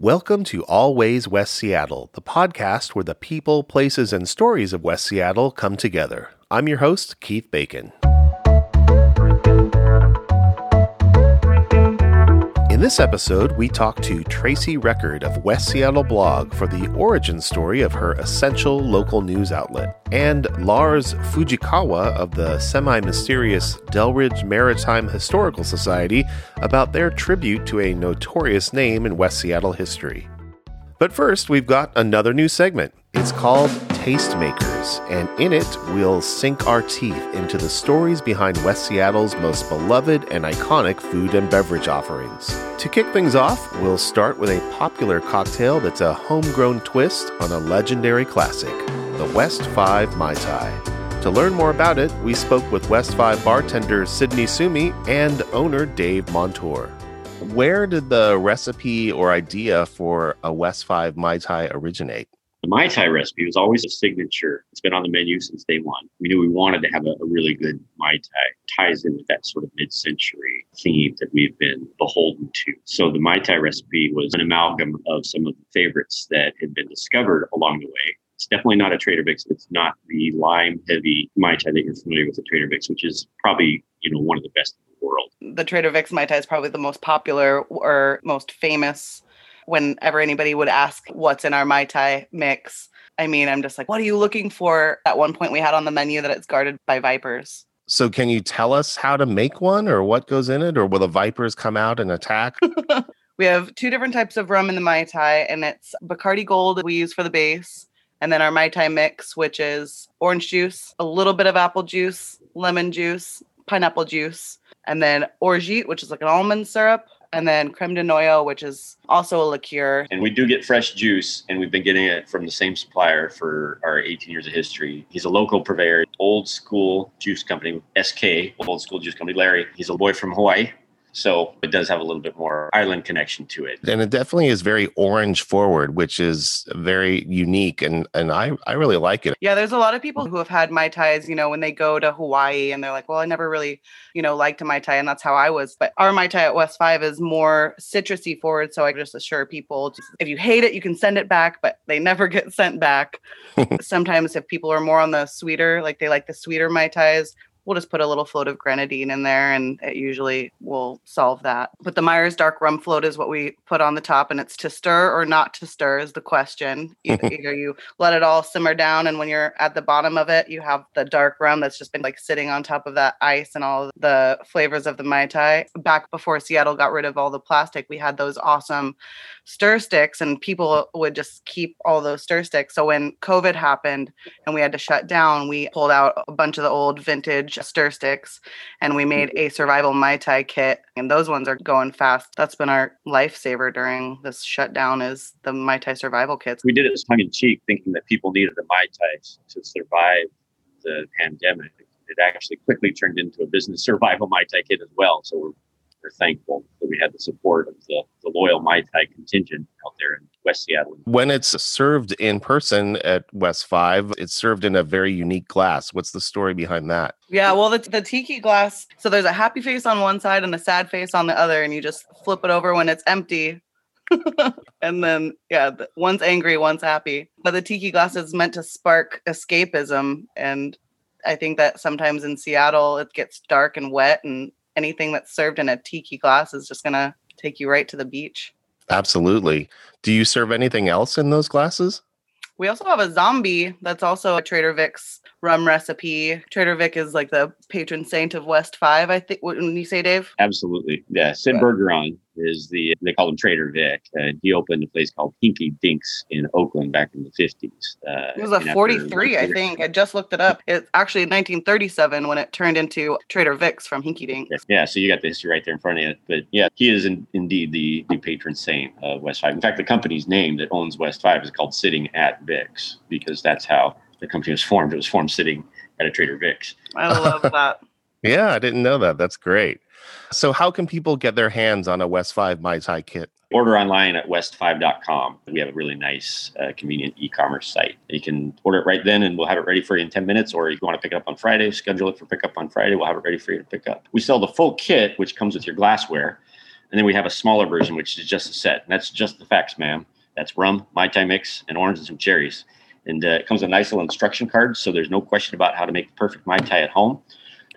Welcome to Always West Seattle, the podcast where the people, places, and stories of West Seattle come together. I'm your host, Keith Bacon. In this episode, we talk to Tracy Record of West Seattle Blog for the origin story of her essential local news outlet, and Lars Fujikawa of the semi mysterious Delridge Maritime Historical Society about their tribute to a notorious name in West Seattle history. But first, we've got another new segment. It's called Tastemakers, and in it, we'll sink our teeth into the stories behind West Seattle's most beloved and iconic food and beverage offerings. To kick things off, we'll start with a popular cocktail that's a homegrown twist on a legendary classic, the West 5 Mai Tai. To learn more about it, we spoke with West 5 bartender Sydney Sumi and owner Dave Montour. Where did the recipe or idea for a West 5 Mai Tai originate? The Mai Tai recipe was always a signature. It's been on the menu since day one. We knew we wanted to have a, a really good Mai Tai. Ties in with that sort of mid century theme that we've been beholden to. So the Mai Tai recipe was an amalgam of some of the favorites that had been discovered along the way. It's definitely not a Trader Vic's. It's not the lime heavy Mai Tai that you're familiar with at Trader Vic's, which is probably, you know, one of the best in the world. The Trader Vic's Mai Tai is probably the most popular or most famous whenever anybody would ask what's in our Mai Tai mix. I mean, I'm just like, what are you looking for? At one point, we had on the menu that it's guarded by vipers. So, can you tell us how to make one or what goes in it, or will the vipers come out and attack? we have two different types of rum in the Mai Tai, and it's Bacardi Gold we use for the base, and then our Mai Tai mix, which is orange juice, a little bit of apple juice, lemon juice, pineapple juice, and then orgeat, which is like an almond syrup, and then creme de noyau, which is also a liqueur. And we do get fresh juice, and we've been getting it from the same supplier for our 18 years of history. He's a local purveyor, old school juice company, SK, old school juice company. Larry, he's a boy from Hawaii. So it does have a little bit more island connection to it. And it definitely is very orange forward, which is very unique. And and I, I really like it. Yeah, there's a lot of people who have had Mai Tais, you know, when they go to Hawaii and they're like, well, I never really, you know, liked a Mai Tai. And that's how I was. But our Mai Tai at West 5 is more citrusy forward. So I just assure people if you hate it, you can send it back, but they never get sent back. Sometimes if people are more on the sweeter, like they like the sweeter Mai Tais, we'll just put a little float of grenadine in there and it usually will solve that. But the Myers dark rum float is what we put on the top and it's to stir or not to stir is the question. Either, either you let it all simmer down and when you're at the bottom of it, you have the dark rum that's just been like sitting on top of that ice and all the flavors of the Mai Tai. Back before Seattle got rid of all the plastic, we had those awesome stir sticks and people would just keep all those stir sticks. So when COVID happened and we had to shut down, we pulled out a bunch of the old vintage stir sticks and we made mm-hmm. a survival Mai Tai kit and those ones are going fast. That's been our lifesaver during this shutdown is the Mai Tai survival kits. We did it tongue in cheek thinking that people needed the Mai Tai to survive the pandemic. It actually quickly turned into a business survival Mai Tai kit as well. So we're we're thankful that we had the support of the, the loyal Mai Tai contingent out there in West Seattle. When it's served in person at West 5, it's served in a very unique glass. What's the story behind that? Yeah, well, the, the tiki glass, so there's a happy face on one side and a sad face on the other, and you just flip it over when it's empty. and then, yeah, one's angry, one's happy. But the tiki glass is meant to spark escapism. And I think that sometimes in Seattle, it gets dark and wet, and anything that's served in a tiki glass is just going to take you right to the beach. Absolutely. Do you serve anything else in those glasses? We also have a zombie that's also a Trader Vic's rum recipe. Trader Vic is like the patron saint of West Five, I think. When you say Dave, absolutely, yeah. Sid yeah. Bergeron is the they call him Trader Vic, and he opened a place called Hinky Dinks in Oakland back in the fifties. Uh, it was a forty-three, I think. I just looked it up. It's actually nineteen thirty-seven when it turned into Trader Vic's from Hinky Dinks. Yeah, so you got the history right there in front of you. But yeah, he is in, indeed the the patron saint of West Five. In fact, the company's name that owns West Five is called Sitting at Vic's because that's how the company was formed. It was formed sitting at a Trader Vic's. I love that. Yeah, I didn't know that. That's great. So, how can people get their hands on a West 5 Mai Tai kit? Order online at west5.com. We have a really nice, uh, convenient e commerce site. You can order it right then and we'll have it ready for you in 10 minutes. Or if you want to pick it up on Friday, schedule it for pickup on Friday. We'll have it ready for you to pick up. We sell the full kit, which comes with your glassware. And then we have a smaller version, which is just a set. And that's just the facts, ma'am. That's rum, Mai Tai mix, and orange and some cherries. And uh, it comes with a nice little instruction card. So there's no question about how to make the perfect Mai Tai at home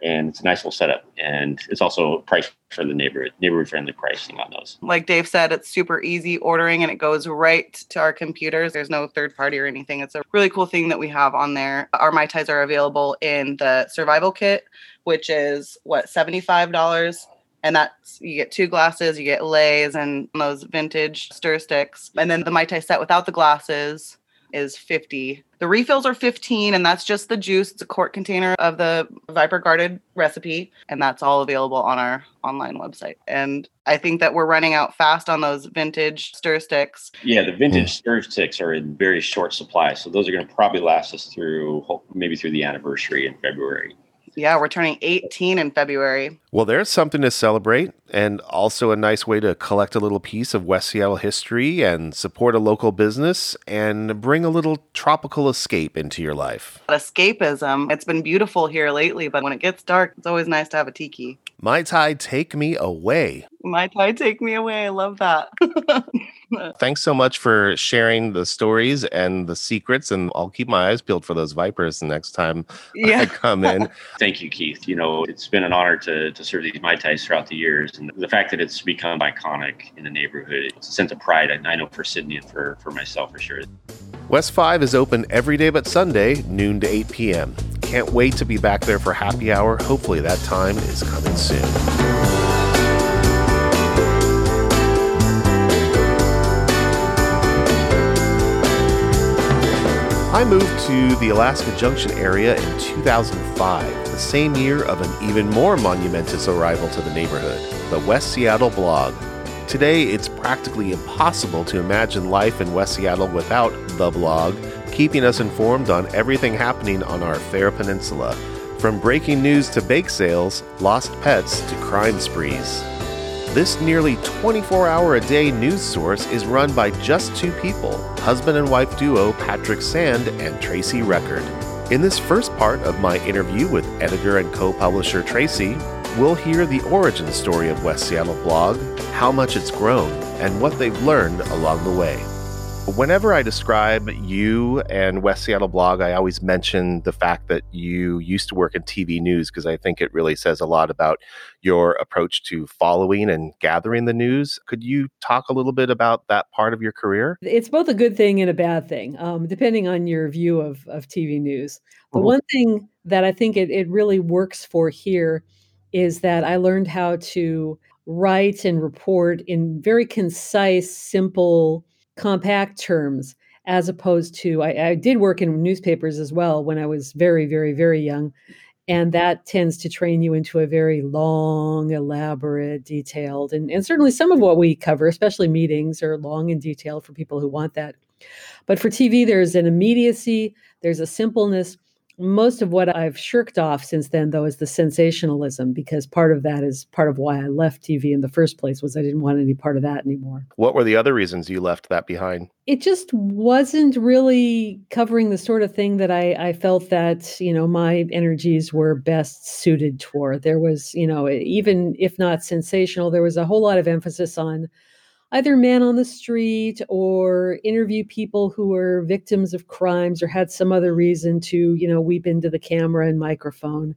and it's a nice little setup. And it's also priced for the neighborhood, neighborhood friendly pricing on those. Like Dave said, it's super easy ordering and it goes right to our computers. There's no third party or anything. It's a really cool thing that we have on there. Our Mai Tais are available in the survival kit, which is what, $75? and that's you get two glasses, you get leis and those vintage stir sticks, and then the Mai Tai set without the glasses is 50. The refills are 15 and that's just the juice. It's a quart container of the Viper guarded recipe and that's all available on our online website. And I think that we're running out fast on those vintage stir sticks. Yeah, the vintage hmm. stir sticks are in very short supply. So those are going to probably last us through maybe through the anniversary in February. Yeah, we're turning 18 in February. Well, there's something to celebrate and also a nice way to collect a little piece of West Seattle history and support a local business and bring a little tropical escape into your life. Escapism. It's been beautiful here lately, but when it gets dark, it's always nice to have a tiki. Mai Tai, take me away. Mai tie take me away. I love that. Thanks so much for sharing the stories and the secrets. And I'll keep my eyes peeled for those vipers the next time yeah. I come in. Thank you, Keith. You know, it's been an honor to, to serve these Mai Tais throughout the years. And the fact that it's become iconic in the neighborhood, it's a sense of pride. I know for Sydney and for, for myself for sure. West 5 is open every day but Sunday, noon to 8 p.m. Can't wait to be back there for happy hour. Hopefully, that time is coming soon. I moved to the Alaska Junction area in 2005, the same year of an even more monumentous arrival to the neighborhood, the West Seattle blog. Today, it's practically impossible to imagine life in West Seattle without the blog, keeping us informed on everything happening on our fair peninsula, from breaking news to bake sales, lost pets to crime sprees. This nearly 24 hour a day news source is run by just two people husband and wife duo Patrick Sand and Tracy Record. In this first part of my interview with editor and co publisher Tracy, we'll hear the origin story of West Seattle Blog, how much it's grown, and what they've learned along the way. Whenever I describe you and West Seattle Blog, I always mention the fact that you used to work in TV news because I think it really says a lot about your approach to following and gathering the news. Could you talk a little bit about that part of your career? It's both a good thing and a bad thing, um, depending on your view of, of TV news. The mm-hmm. one thing that I think it, it really works for here is that I learned how to write and report in very concise, simple, compact terms as opposed to I, I, did work in newspapers as well when I was very, very, very young. And that tends to train you into a very long, elaborate, detailed, and, and certainly some of what we cover, especially meetings, are long and detailed for people who want that. But for TV, there's an immediacy, there's a simpleness, most of what I've shirked off since then, though, is the sensationalism, because part of that is part of why I left TV in the first place was I didn't want any part of that anymore. What were the other reasons you left that behind? It just wasn't really covering the sort of thing that I, I felt that, you know, my energies were best suited toward. There was, you know, even if not sensational, there was a whole lot of emphasis on either man on the street or interview people who were victims of crimes or had some other reason to, you know, weep into the camera and microphone.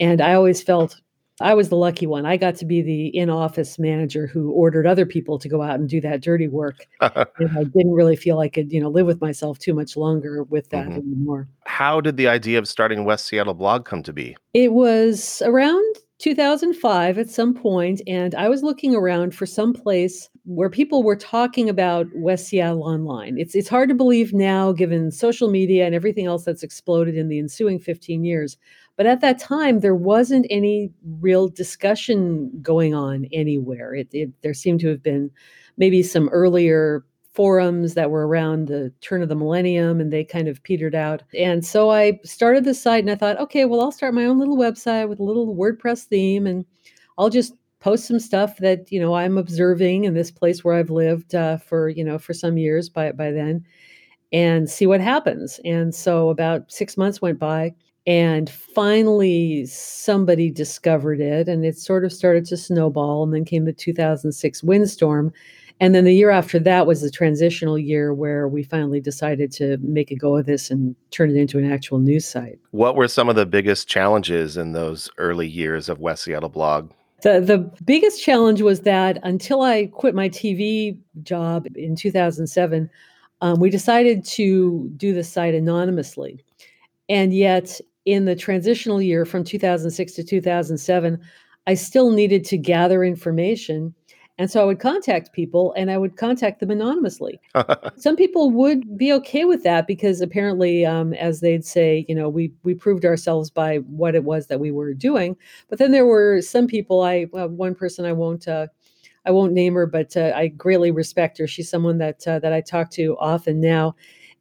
And I always felt I was the lucky one. I got to be the in office manager who ordered other people to go out and do that dirty work. and I didn't really feel I could, you know, live with myself too much longer with that mm-hmm. anymore. How did the idea of starting West Seattle blog come to be? It was around 2005 at some point, and I was looking around for some place where people were talking about West Seattle online. It's it's hard to believe now, given social media and everything else that's exploded in the ensuing 15 years. But at that time, there wasn't any real discussion going on anywhere. It, it there seemed to have been maybe some earlier forums that were around the turn of the millennium and they kind of petered out. And so I started the site and I thought, okay, well, I'll start my own little website with a little WordPress theme and I'll just post some stuff that, you know, I'm observing in this place where I've lived uh, for, you know, for some years by, by then and see what happens. And so about six months went by And finally, somebody discovered it, and it sort of started to snowball. And then came the 2006 windstorm. And then the year after that was the transitional year where we finally decided to make a go of this and turn it into an actual news site. What were some of the biggest challenges in those early years of West Seattle Blog? The, the biggest challenge was that until I quit my TV job in 2007, um, we decided to do the site anonymously. And yet, in the transitional year from 2006 to 2007, I still needed to gather information and so I would contact people and I would contact them anonymously. Some people would be okay with that because apparently, um, as they'd say, you know, we we proved ourselves by what it was that we were doing. But then there were some people. I uh, one person I won't. Uh, I won't name her, but uh, I greatly respect her. She's someone that uh, that I talk to often now,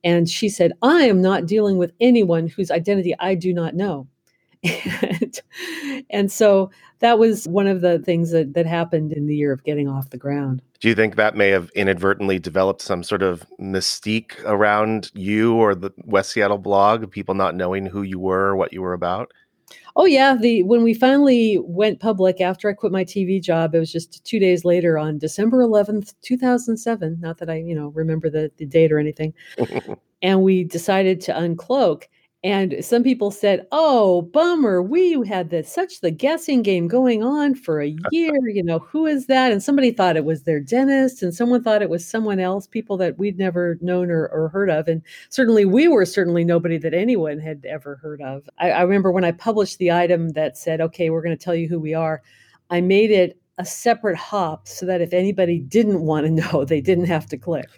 and she said, "I am not dealing with anyone whose identity I do not know." And, and so that was one of the things that, that happened in the year of getting off the ground. Do you think that may have inadvertently developed some sort of mystique around you or the West Seattle blog, people not knowing who you were or what you were about? Oh yeah, the when we finally went public after I quit my TV job, it was just two days later on December eleventh, two thousand seven. Not that I you know remember the the date or anything, and we decided to uncloak. And some people said, "Oh, bummer! We had this such the guessing game going on for a year. You know, who is that?" And somebody thought it was their dentist, and someone thought it was someone else, people that we'd never known or, or heard of. And certainly, we were certainly nobody that anyone had ever heard of. I, I remember when I published the item that said, "Okay, we're going to tell you who we are." I made it a separate hop so that if anybody didn't want to know, they didn't have to click.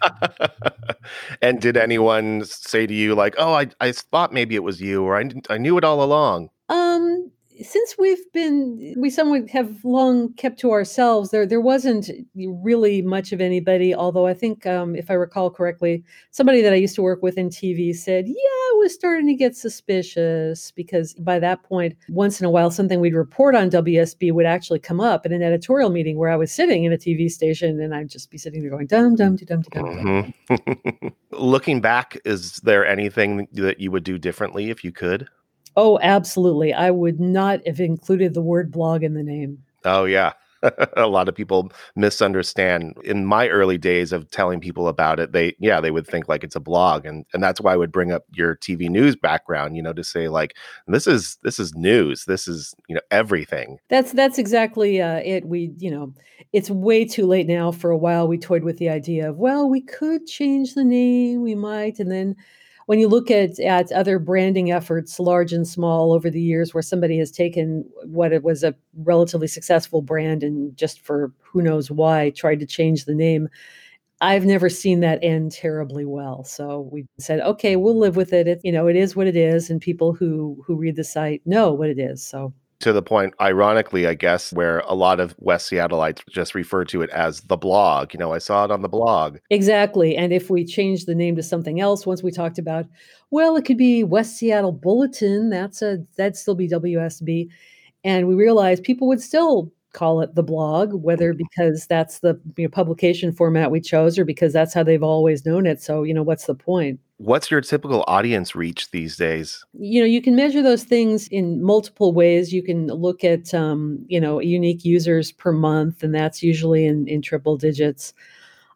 and did anyone say to you like, "Oh, I I thought maybe it was you," or "I I knew it all along"? Um, since we've been we somewhat have long kept to ourselves there there wasn't really much of anybody although i think um, if i recall correctly somebody that i used to work with in tv said yeah was starting to get suspicious because by that point once in a while something we'd report on wsb would actually come up in an editorial meeting where i was sitting in a tv station and i'd just be sitting there going dum dum dum dum dum mm-hmm. looking back is there anything that you would do differently if you could Oh, absolutely. I would not have included the word blog in the name. Oh, yeah. a lot of people misunderstand. In my early days of telling people about it they yeah they would think like it's a blog and and that's why i would bring up your tv news background you know to say like this is this is news. This is you know everything. That's that's exactly uh, it. We you know it's way too late now. For a while we toyed with the idea of well we could change the name. We might and then when you look at, at other branding efforts, large and small, over the years, where somebody has taken what it was a relatively successful brand and just for who knows why tried to change the name, I've never seen that end terribly well. So we said, okay, we'll live with it. it. You know, it is what it is, and people who who read the site know what it is. So to the point, ironically, I guess, where a lot of West Seattleites just refer to it as the blog. You know, I saw it on the blog. Exactly. And if we change the name to something else, once we talked about, well, it could be West Seattle Bulletin. That's a that'd still be WSB. And we realized people would still call it the blog, whether mm-hmm. because that's the you know, publication format we chose or because that's how they've always known it. So, you know, what's the point? What's your typical audience reach these days? You know, you can measure those things in multiple ways. You can look at, um, you know, unique users per month, and that's usually in, in triple digits.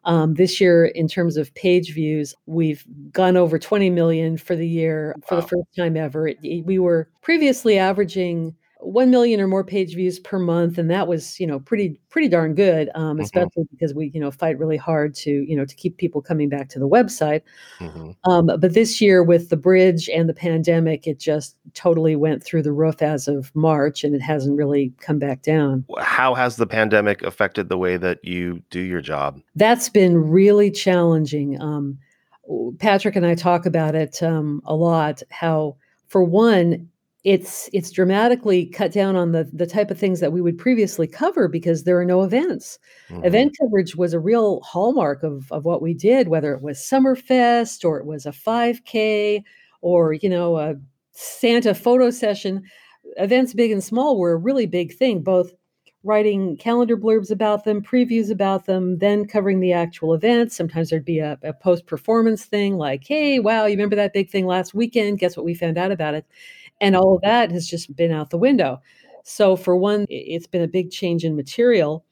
Um, this year, in terms of page views, we've gone over 20 million for the year for wow. the first time ever. It, we were previously averaging 1 million or more page views per month and that was you know pretty pretty darn good um, mm-hmm. especially because we you know fight really hard to you know to keep people coming back to the website mm-hmm. um, but this year with the bridge and the pandemic it just totally went through the roof as of march and it hasn't really come back down how has the pandemic affected the way that you do your job that's been really challenging um, patrick and i talk about it um, a lot how for one it's it's dramatically cut down on the the type of things that we would previously cover because there are no events. Mm-hmm. Event coverage was a real hallmark of of what we did, whether it was Summerfest or it was a 5K or you know a Santa photo session. Events big and small were a really big thing, both writing calendar blurbs about them, previews about them, then covering the actual events. Sometimes there'd be a, a post performance thing like, hey, wow, you remember that big thing last weekend? Guess what we found out about it? And all of that has just been out the window. So, for one, it's been a big change in material.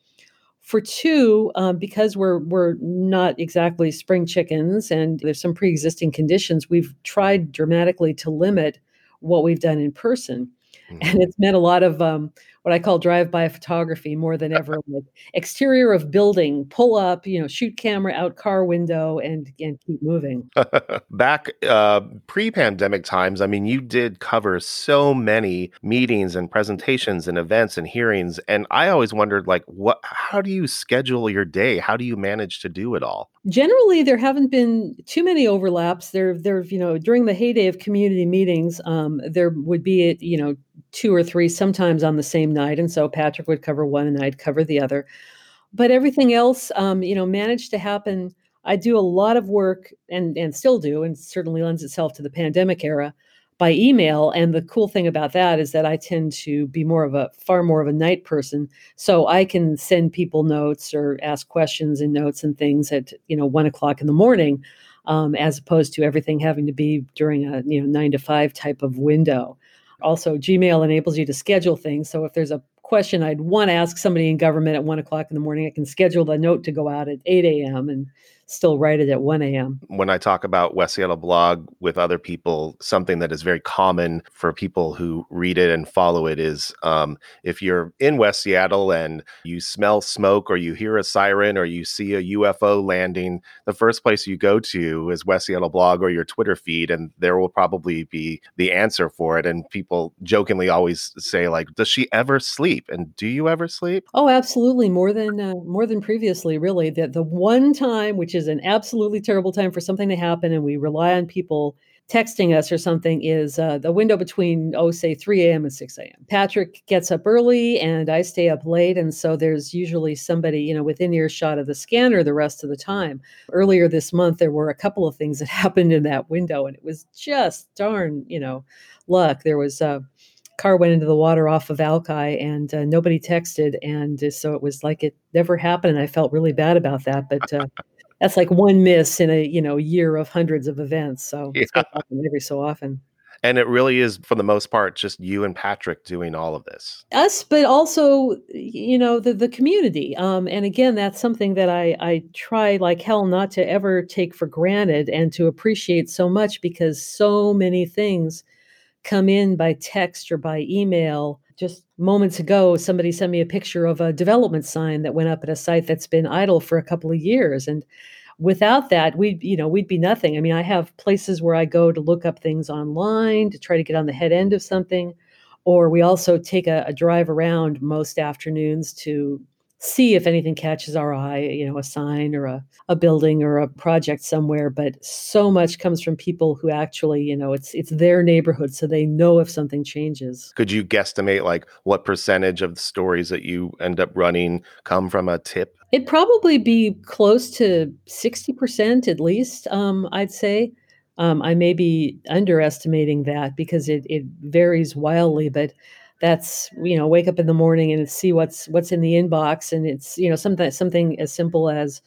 For two, um, because we're we're not exactly spring chickens, and there's some pre-existing conditions, we've tried dramatically to limit what we've done in person, mm-hmm. and it's meant a lot of um, what I call drive-by photography more than ever. like exterior of building, pull up, you know, shoot camera out car window, and and keep moving. Back uh, pre-pandemic times, I mean, you did cover so many meetings and presentations and events and hearings, and I always wondered, like, what? How do you schedule your day? How do you manage to do it all? Generally, there haven't been too many overlaps. There, there, you know, during the heyday of community meetings, um, there would be, you know, two or three sometimes on the same night and so patrick would cover one and i'd cover the other. But everything else um, you know managed to happen. I do a lot of work and and still do and certainly lends itself to the pandemic era by email. And the cool thing about that is that i tend to be more of a far more of a night person. So i can send people notes or ask questions and notes and things at you know one o'clock in the morning um, as opposed to everything having to be during a you know nine to five type of window also, Gmail enables you to schedule things. So if there's a question I'd want to ask somebody in government at one o'clock in the morning, I can schedule the note to go out at 8 a.m. and still write it at 1 a.m. When I talk about West Seattle blog with other people, something that is very common for people who read it and follow it is um, if you're in West Seattle and you smell smoke or you hear a siren or you see a UFO landing, the first place you go to is West Seattle blog or your Twitter feed, and there will probably be the answer for it. And people jokingly always say, like, does she ever sleep? And do you ever sleep? Oh, absolutely. More than uh, more than previously, really. The, the one time, which is an absolutely terrible time for something to happen and we rely on people texting us or something is uh, the window between oh say 3 a.m and 6 a.m patrick gets up early and i stay up late and so there's usually somebody you know within earshot of the scanner the rest of the time. Earlier this month there were a couple of things that happened in that window and it was just darn you know luck. There was a car went into the water off of alki and uh, nobody texted and so it was like it never happened and i felt really bad about that but uh, that's like one miss in a you know year of hundreds of events. So yeah. it's every so often. And it really is, for the most part, just you and Patrick doing all of this. Us, but also, you know, the the community. Um, and again, that's something that I I try like hell not to ever take for granted and to appreciate so much because so many things come in by text or by email just moments ago, somebody sent me a picture of a development sign that went up at a site that's been idle for a couple of years. And without that, we'd, you know, we'd be nothing. I mean, I have places where I go to look up things online to try to get on the head end of something. Or we also take a, a drive around most afternoons to see if anything catches our eye, you know, a sign or a, a building or a project somewhere. But so much comes from people who actually, you know, it's it's their neighborhood, so they know if something changes. Could you guesstimate like what percentage of the stories that you end up running come from a tip? It'd probably be close to 60% at least, um, I'd say. Um, I may be underestimating that because it, it varies wildly, but that's you know wake up in the morning and see what's what's in the inbox and it's you know something something as simple as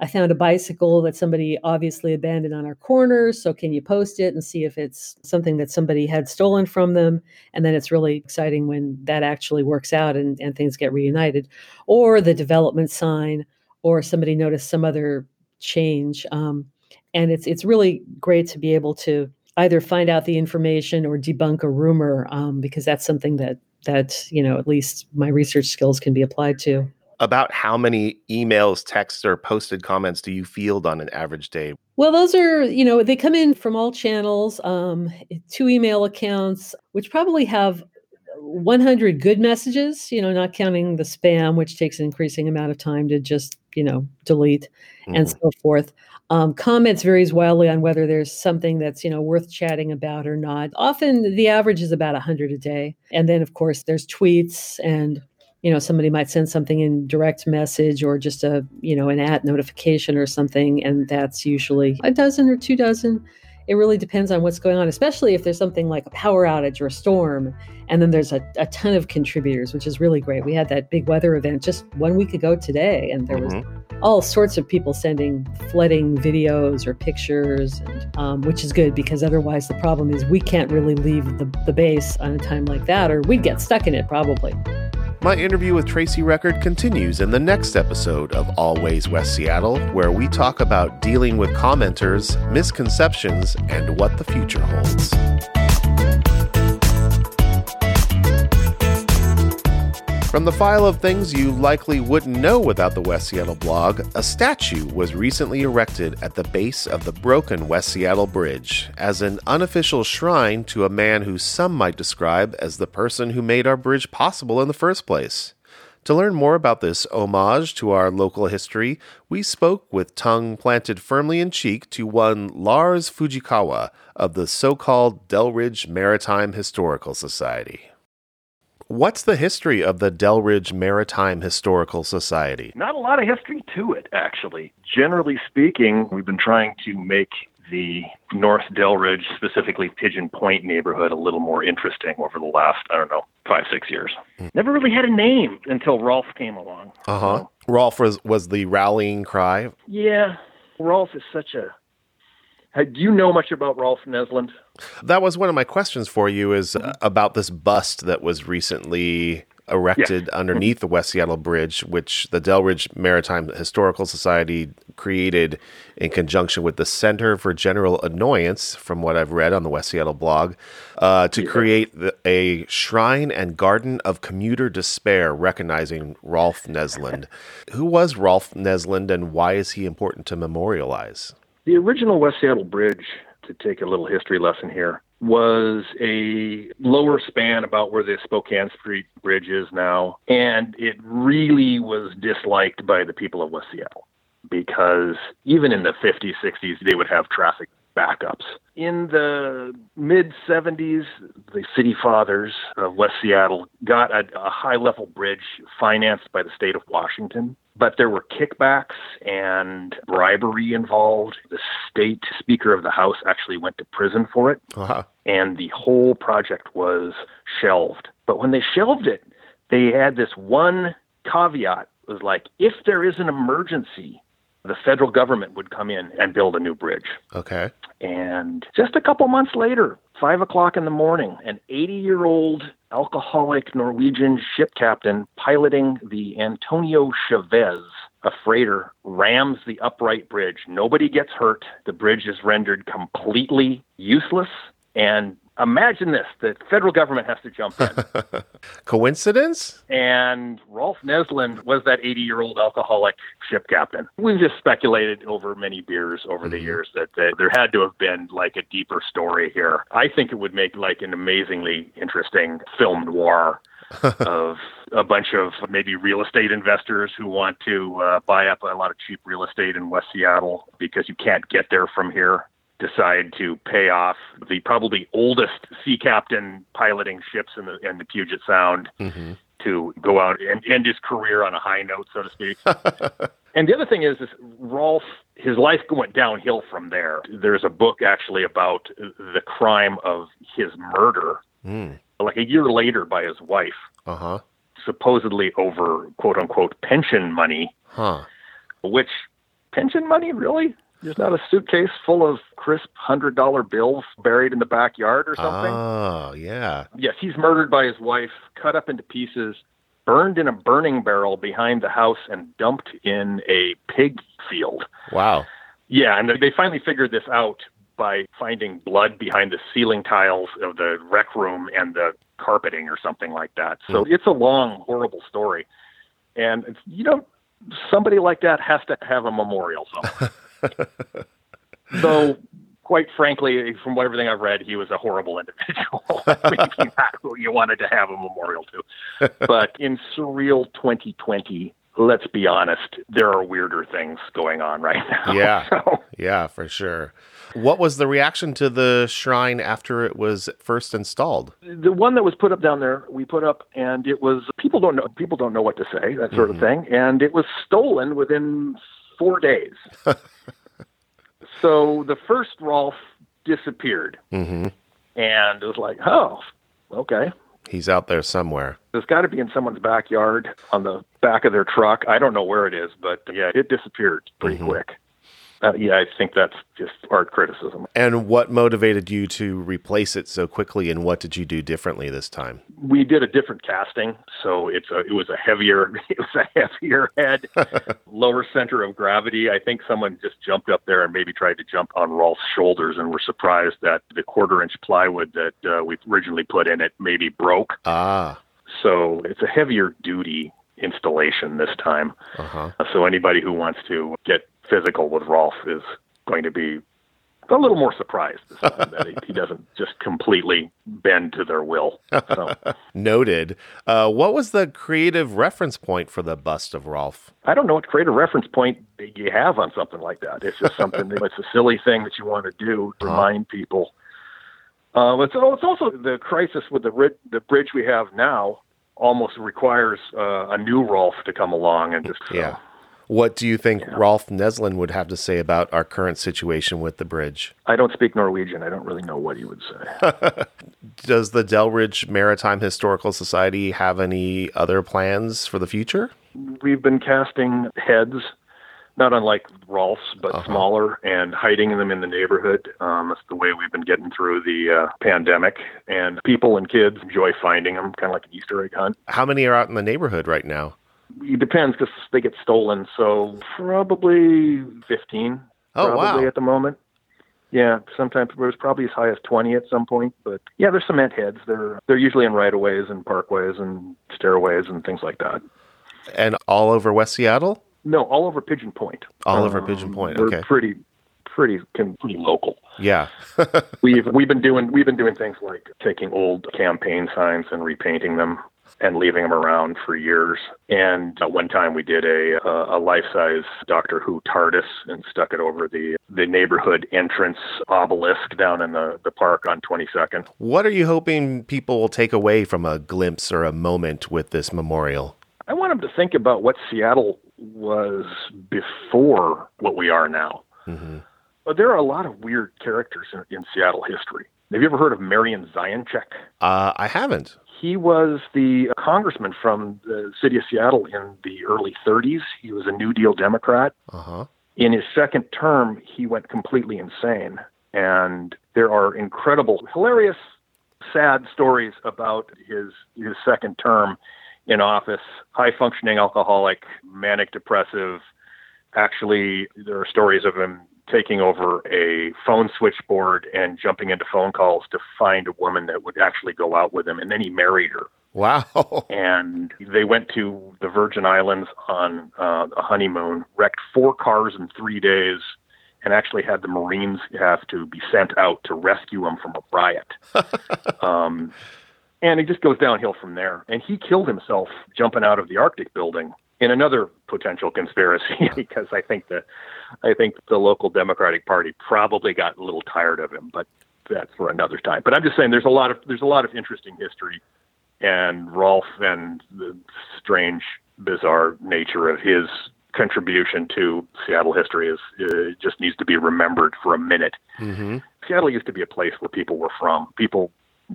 i found a bicycle that somebody obviously abandoned on our corner so can you post it and see if it's something that somebody had stolen from them? And then it's really exciting when that actually works out and, and things get reunited. Or the development sign or somebody noticed some other change um, and it's it's really great to be able to either find out the information or debunk a rumor um, because that's something that that you know at least my research skills can be applied to. About how many emails texts or posted comments do you field on an average day? Well those are you know they come in from all channels um, two email accounts which probably have 100 good messages you know not counting the spam which takes an increasing amount of time to just you know delete mm-hmm. and so forth um, comments varies wildly on whether there's something that's you know worth chatting about or not. Often the average is about 100 a day, and then of course there's tweets and you know somebody might send something in direct message or just a you know an at notification or something, and that's usually a dozen or two dozen. It really depends on what's going on, especially if there's something like a power outage or a storm. And then there's a, a ton of contributors, which is really great. We had that big weather event just one week ago today, and there mm-hmm. was all sorts of people sending flooding videos or pictures, and, um, which is good because otherwise the problem is we can't really leave the, the base on a time like that, or we'd get stuck in it probably. My interview with Tracy Record continues in the next episode of Always West Seattle, where we talk about dealing with commenters, misconceptions, and what the future holds. From the file of things you likely wouldn't know without the West Seattle blog, a statue was recently erected at the base of the broken West Seattle Bridge as an unofficial shrine to a man who some might describe as the person who made our bridge possible in the first place. To learn more about this homage to our local history, we spoke with tongue planted firmly in cheek to one Lars Fujikawa of the so called Delridge Maritime Historical Society. What's the history of the Delridge Maritime Historical Society? Not a lot of history to it, actually. Generally speaking, we've been trying to make the North Delridge, specifically Pigeon Point neighborhood, a little more interesting over the last, I don't know, five, six years. Mm. Never really had a name until Rolf came along. Uh huh. So. Rolf was, was the rallying cry? Yeah. Rolf is such a do you know much about Rolf Neslund? That was one of my questions for you is mm-hmm. about this bust that was recently erected yes. underneath the West Seattle Bridge, which the Delridge Maritime Historical Society created in conjunction with the Center for General Annoyance, from what I've read on the West Seattle blog, uh, to yeah. create the, a shrine and garden of commuter despair recognizing Rolf Neslund. Who was Rolf Neslund and why is he important to memorialize? The original West Seattle Bridge, to take a little history lesson here, was a lower span about where the Spokane Street Bridge is now. And it really was disliked by the people of West Seattle because even in the 50s, 60s, they would have traffic backups. In the mid 70s, the city fathers of West Seattle got a, a high level bridge financed by the state of Washington but there were kickbacks and bribery involved. The state speaker of the House actually went to prison for it, uh-huh. and the whole project was shelved. But when they shelved it, they had this one caveat it was like if there is an emergency the federal government would come in and build a new bridge. Okay. And just a couple months later, five o'clock in the morning, an 80 year old alcoholic Norwegian ship captain piloting the Antonio Chavez, a freighter, rams the upright bridge. Nobody gets hurt. The bridge is rendered completely useless. And imagine this the federal government has to jump in. Coincidence? And Rolf Neslund was that 80 year old alcoholic ship captain. We've just speculated over many beers over mm-hmm. the years that, that there had to have been like a deeper story here. I think it would make like an amazingly interesting film noir. of a bunch of maybe real estate investors who want to uh, buy up a lot of cheap real estate in West Seattle because you can't get there from here decide to pay off the probably oldest sea captain piloting ships in the in the Puget Sound mm-hmm. to go out and end his career on a high note, so to speak. and the other thing is, is Rolf, his life went downhill from there. There's a book actually about the crime of his murder, mm. like a year later by his wife, uh-huh. supposedly over quote unquote pension money, huh. which pension money really there's not a suitcase full of crisp hundred dollar bills buried in the backyard or something. Oh, yeah. Yes, he's murdered by his wife, cut up into pieces, burned in a burning barrel behind the house, and dumped in a pig field. Wow. Yeah, and they finally figured this out by finding blood behind the ceiling tiles of the rec room and the carpeting or something like that. So mm. it's a long, horrible story. And, you know, somebody like that has to have a memorial somewhere. Though, quite frankly, from everything I've read, he was a horrible individual. Maybe not who you wanted to have a memorial to. But in surreal 2020, let's be honest, there are weirder things going on right now. Yeah. So. Yeah, for sure. What was the reaction to the shrine after it was first installed? The one that was put up down there, we put up, and it was people don't know people don't know what to say, that sort mm-hmm. of thing, and it was stolen within four days. so the first Rolf disappeared. Mm-hmm. And it was like, oh, okay. He's out there somewhere. It's got to be in someone's backyard on the back of their truck. I don't know where it is, but yeah, it disappeared pretty Mhm. quick. Uh, yeah, I think that's just art criticism. And what motivated you to replace it so quickly, and what did you do differently this time? We did a different casting, so it's a it was a heavier it was a heavier head, lower center of gravity. I think someone just jumped up there and maybe tried to jump on Rolf's shoulders and were surprised that the quarter inch plywood that uh, we originally put in it maybe broke. Ah, So it's a heavier duty installation this time. uh huh. So anybody who wants to get physical with Rolf is going to be a little more surprised that he, he doesn't just completely bend to their will. So Noted. Uh, what was the creative reference point for the bust of Rolf? I don't know what creative reference point you have on something like that. It's just something that it's a silly thing that you want to do to remind people. Uh, it's, it's also the crisis with the ri- the bridge we have now almost requires uh, a new Rolf to come along and just Yeah. What do you think Rolf Neslund would have to say about our current situation with the bridge? I don't speak Norwegian. I don't really know what he would say. Does the Delridge Maritime Historical Society have any other plans for the future? We've been casting heads, not unlike Rolf's, but Uh-huh. smaller, and hiding them in the neighborhood. Um, that's the way we've been getting through the uh, pandemic. And people and kids enjoy finding them, kind of like an Easter egg hunt. How many are out in the neighborhood right now? It depends because they get stolen. So probably 15, Oh, probably wow. at the moment. Yeah, sometimes it was probably as high as 20 at some point. But yeah, they're cement heads. They're they're usually in right of ways and parkways and stairways and things like that. And all over West Seattle? No, all over Pigeon Point. All over Pigeon Point, okay. pretty, pretty, pretty local. Yeah. We've we've been doing we've been doing things like taking old campaign signs and repainting them and leaving them around for years. And at one time we did a a, a life size Doctor Who TARDIS and stuck it over the the neighborhood entrance obelisk down in the the park on 22nd. what are you hoping people will take away from a glimpse or a moment with this memorial? I want them to think about what Seattle was before what we are now. hmm But there are a lot of weird characters in, in Seattle history. Have you ever heard of Marion Zioncheck? Uh, I haven't. He was the congressman from the city of Seattle in the early 30s. He was a New Deal Democrat. Uh huh. In his second term, he went completely insane. And there are incredible, hilarious, sad stories about his his second term in office. High functioning alcoholic, manic depressive. Actually, there are stories of him taking over a phone switchboard and jumping into phone calls to find a woman that would actually go out with him. And then he married her Wow. and they went to the Virgin Islands on uh, a honeymoon, wrecked four cars in three days, and actually had the Marines have to be sent out to rescue him from a riot. um, and it just goes downhill from there. And he killed himself jumping out of the Arctic building in another potential conspiracy because I think the I think the local Democratic Party probably got a little tired of him, but that's for another time. But I'm just saying there's a lot of there's a lot of interesting history and Rolf and the strange, bizarre nature of his contribution to Seattle history is uh, just needs to be remembered for a minute. hmm Seattle used to be a place where people were from. People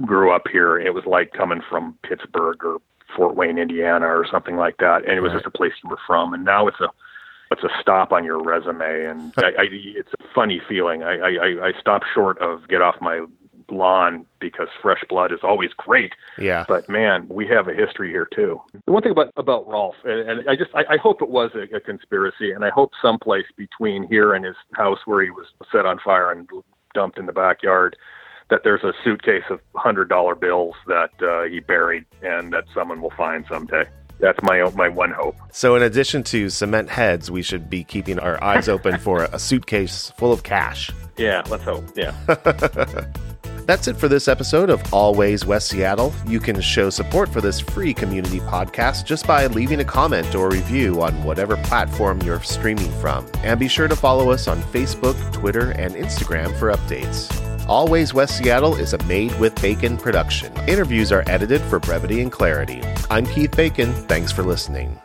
grew up here. It was like coming from Pittsburgh or Fort Wayne, Indiana, or something like that, and it was Right. just a place you were from. And now it's a it's a stop on your resume, and I, I, it's a funny feeling. I, I, I stop short of get off my lawn because fresh blood is always great. Yeah. But man, we have a history here too. The one thing about about Rolf, and, and I just I, I hope it was a, a conspiracy, and I hope someplace between here and his house where he was set on fire and dumped in the backyard, that there's a suitcase of hundred dollar bills that uh, he buried, and that someone will find someday. That's my my one hope. So, in addition to cement heads, we should be keeping our eyes open for a suitcase full of cash. Yeah, let's hope. Yeah. That's it for this episode of Always West Seattle. You can show support for this free community podcast just by leaving a comment or review on whatever platform you're streaming from. And be sure to follow us on Facebook, Twitter, and Instagram for updates. Always West Seattle is a Made with Bacon production. Interviews are edited for brevity and clarity. I'm Keith Bacon. Thanks for listening.